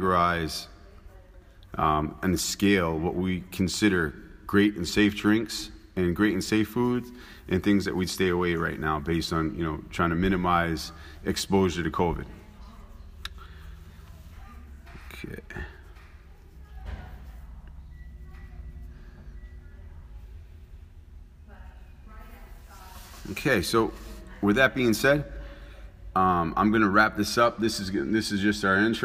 categorize um, and scale what we consider great and safe drinks and great and safe foods and things that we'd stay away right now based on you know trying to minimize exposure to COVID. Okay. Okay, so with that being said, um, I'm gonna wrap this up. This is this is just our intro.